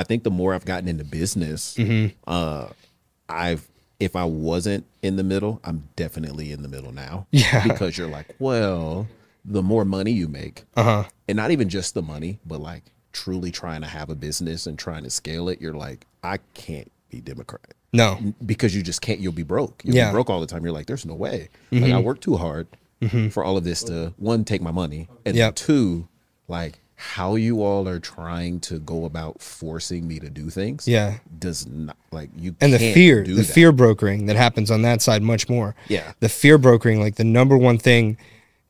I think the more I've gotten into business, Mm-hmm. uh, I've if I wasn't in the middle, I'm definitely in the middle now. Yeah. because you're like, well, the more money you make, Uh huh. and not even just the money, but like truly trying to have a business and trying to scale it, you're like, I can't be Democrat No. because you just can't. You'll be broke. You'll Yeah. Mm-hmm. be broke all the time. You're like, there's no way. Like I work too hard for all of this to one take my money, and Yep. two, like how you all are trying to go about forcing me to do things. Yeah. does not like you And the fear, the that. fear brokering that happens on that side much more. Yeah. The fear brokering, like the number one thing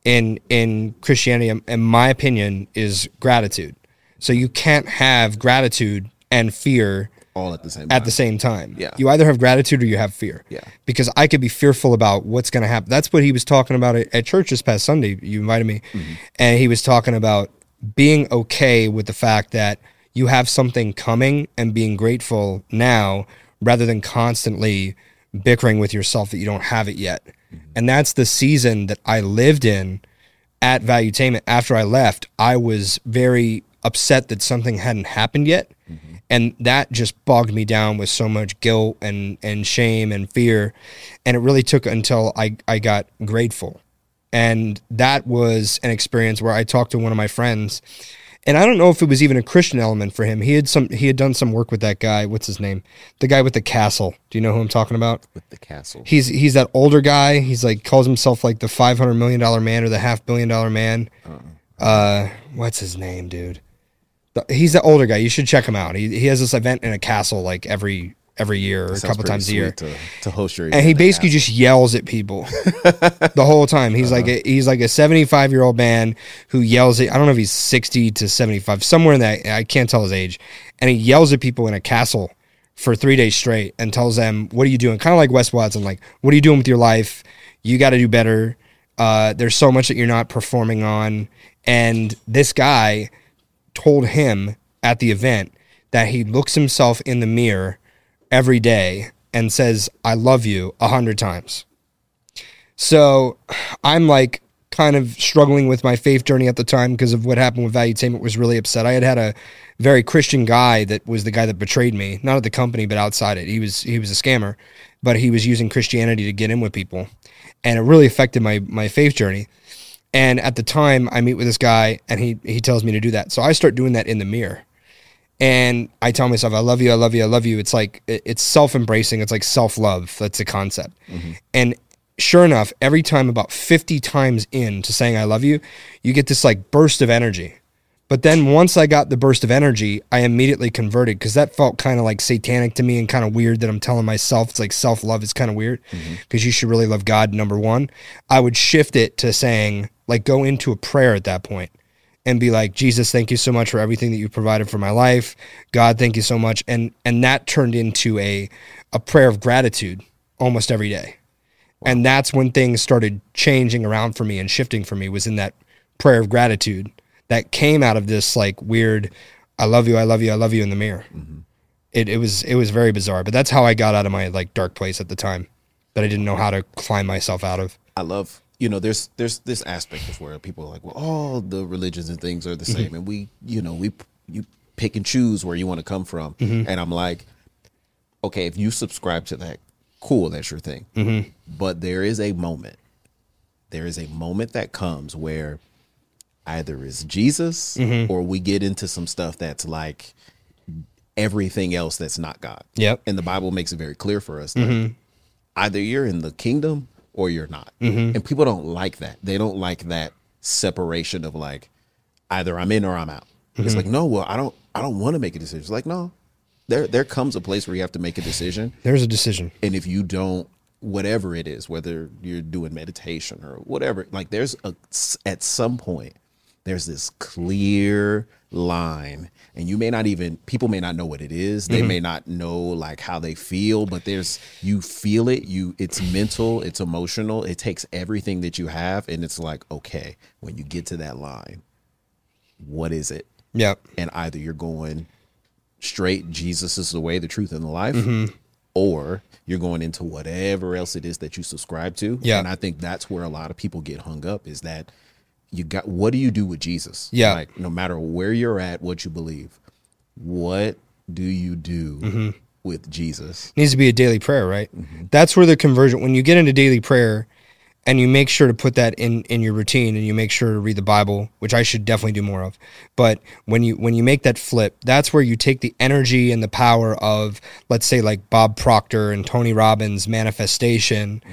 in in Christianity, in- in my opinion, is gratitude. So you can't have gratitude and fear all at the same time. at the same time. Yeah. You either have gratitude or you have fear. Yeah. Because I could be fearful about what's going to happen. That's what he was talking about at, at church this past Sunday. You invited me. Mm-hmm. And he was talking about being okay with the fact that you have something coming and being grateful now rather than constantly bickering with yourself that you don't have it yet. Mm-hmm. And that's the season that I lived in at Valuetainment after I left. I was very upset that something hadn't happened yet. And that just bogged me down with so much guilt and, and shame and fear. And it really took until I, I got grateful. And that was an experience where I talked to one of my friends. And I don't know if it was even a Christian element for him. He had some he had done some work with that guy. What's his name? The guy with the castle. Do you know who I'm talking about? with the castle. He's he's that older guy. He's like calls himself like the five hundred million dollar man or the half billion dollar man. Uh, what's his name, dude? The- He's the older guy. You should check him out. He he has this event in a castle like every every year or a couple times a year. to, to host your And he basically just yells at people the whole time. He's like a, he's like a 75 year old man who yells at I don't know if he's 60 to 75 somewhere in that I can't tell his age, and he yells at people in a castle for three days straight and tells them what are you doing? Kind of like Wes Watson, like what are you doing with your life? You got to do better. Uh, there's so much that you're not performing on, and this guy told him at the event that he looks himself in the mirror every day and says, I love you a hundred times. So I'm like kind of struggling with my faith journey at the time because of what happened with Valuetainment was really upset. I had had a very Christian guy that was the guy that betrayed me, not at the company, but outside it. He was, he was a scammer, but he was using Christianity to get in with people. And it really affected my, my faith journey. And at the time I meet with this guy and he, he tells me to do that. So I start doing that in the mirror and I tell myself, I love you, I love you, I love you. It's like it's self embracing. It's like self love. That's the concept. Mm-hmm. And sure enough, every time about fifty times into saying I love you, you get this like burst of energy. But then once I got the burst of energy, I immediately converted because that felt kind of like satanic to me and kind of weird that I'm telling myself it's like self love is kind of weird mm-hmm. because you should really love God, number one. I would shift it to saying, like, go into a prayer at that point and be like, Jesus, thank you so much for everything that you provided for my life. God, thank you so much. And and that turned into a a prayer of gratitude almost every day. And that's when things started changing around for me and shifting for me was in that prayer of gratitude that came out of this like weird I love you, I love you, I love you in the mirror. Mm-hmm. It it was it was very bizarre, but that's how I got out of my like dark place at the time that I didn't know how to climb myself out of. I love you know there's there's this aspect of where people are like well all the religions and things are the Mm-hmm. same and we you know we you pick and choose where you want to come from Mm-hmm. and I'm like okay if you subscribe to that cool that's your thing Mm-hmm. but there is a moment there is a moment that comes where either it's Jesus Mm-hmm. or we get into some stuff that's like everything else that's not God Yep. and the Bible makes it very clear for us that either you're in the kingdom or you're not. Mm-hmm. And people don't like that. They don't like that separation of like either I'm in or I'm out. It's like, mm-hmm. no, well, I don't I don't want to make a decision. It's like, no. There there comes a place where you have to make a decision. There's a decision. And if you don't whatever it is, whether you're doing meditation or whatever, like there's a at some point there's this clear line and you may not even people may not know what it is they may not know like how they feel but there's you feel it you it's mental it's emotional it takes everything that you have and it's like okay when you get to that line what is it Yep. and either you're going straight jesus is the way the truth and the life Mm-hmm. or you're going into whatever else it is that you subscribe to Yeah. and i think that's where a lot of people get hung up is that you got what do you do with jesus Yeah. like no matter where you're at what you believe what do you do Mm-hmm. with Jesus? needs to be a daily prayer, right? Mm-hmm. That's where the conversion when you get into daily prayer and you make sure to put that in in your routine and you make sure to read the Bible, which I should definitely do more of. But when you when you make that flip, that's where you take the energy and the power of let's say like Bob Proctor and Tony Robbins manifestation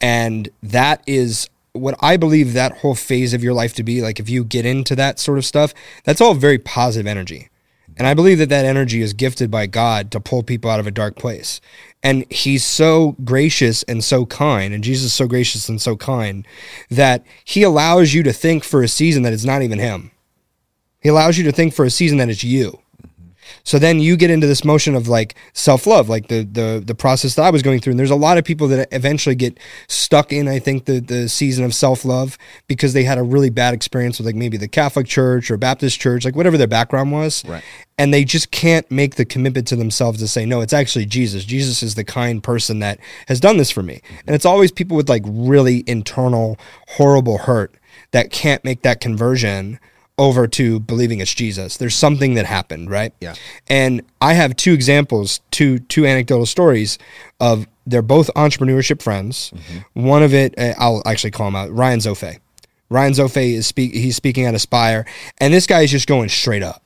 and that is what I believe that whole phase of your life to be like if you get into that sort of stuff, that's all very positive energy. And I believe that that energy is gifted by God to pull people out of a dark place. And he's so gracious and so kind, and Jesus is so gracious and so kind that he allows you to think for a season that it's not even him. He allows you to think for a season that it's you. So then you get into this motion of like self love, like the the the process that I was going through. And there's a lot of people that eventually get stuck in, I think, the the season of self love because they had a really bad experience with like maybe the Catholic Church or Baptist Church, like whatever their background was. Right. And they just can't make the commitment to themselves to say, no, it's actually Jesus. Jesus is the kind person that has done this for me. Mm-hmm. And it's always people with like really internal, horrible hurt that can't make that conversion over to believing it's Jesus. There's something that happened, right? Yeah. And I have two examples, two two anecdotal stories of they're both entrepreneurship friends. One of it, uh, I'll actually call him out, Ryan Zofay. Ryan Zofay is speak. He's speaking at Aspire, and this guy is just going straight up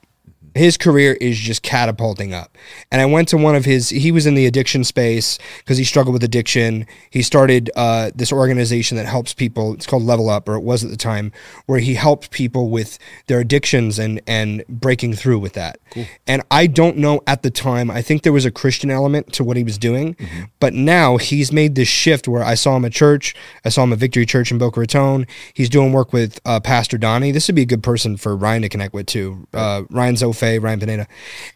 his career is just catapulting up. And I went to one of his, he was in the addiction space because he struggled with addiction. He started uh, this organization that helps people, it's called Level Up, or it was at the time, where he helped people with their addictions and, and breaking through with that. Cool. And I don't know at the time, I think there was a Christian element to what he was doing, mm-hmm. but now he's made this shift where I saw him at church, I saw him at Victory Church in Boca Raton. He's doing work with uh, Pastor Donnie. This would be a good person for Ryan to connect with too. Uh, Ryan's Ryan Pineda,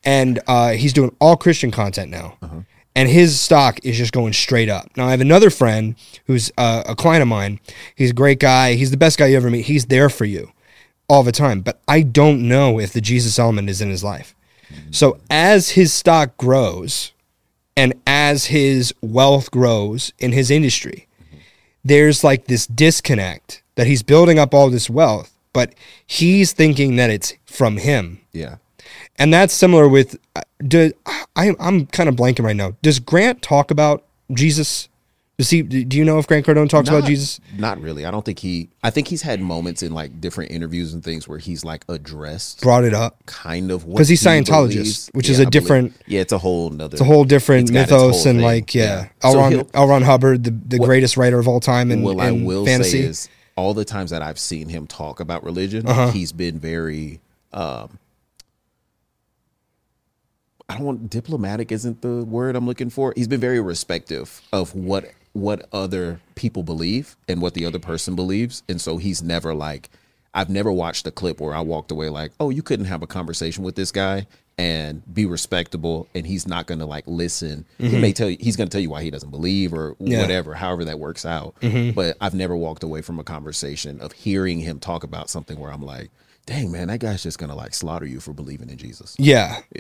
and uh, he's doing all Christian content now. Uh-huh. And his stock is just going straight up. Now, I have another friend who's uh, a client of mine. He's a great guy. He's the best guy you ever meet. He's there for you all the time. But I don't know if the Jesus element is in his life. Mm-hmm. So as his stock grows and as his wealth grows in his industry, mm-hmm. there's like this disconnect that he's building up all this wealth, but he's thinking that it's from him. Yeah. And that's similar with. Do, I, I'm kind of blanking right now. Does Grant talk about Jesus? Does he? Do you know if Grant Cardone talks about Jesus? Not really. I don't think he. I think he's had moments in like different interviews and things where he's like addressed Brought it up. kind of because he's he Scientologist, believes. which is a I believe- different- Yeah, it's a whole nother. It's a whole different It's got its mythos whole and thing. like yeah, Yeah. So L. Ron, he'll- L. Ron Hubbard, the, the greatest writer of all time in, what I will fantasy. say is all the times that I've seen him talk about religion, Uh-huh. he's been very. Um, I don't want diplomatic isn't the word I'm looking for. He's been very respective of what what other people believe and what the other person believes, and so he's never like. I've never watched a clip where I walked away like, "Oh, you couldn't have a conversation with this guy and be respectable," and he's not going to like listen. He may tell you he's going to tell you why he doesn't believe or Mm-hmm. Yeah. Mm-hmm. whatever, however that works out. But I've never walked away from a conversation of hearing him talk about something where I'm like, "Dang man, that guy's just going to like slaughter you for believing in Jesus." yeah,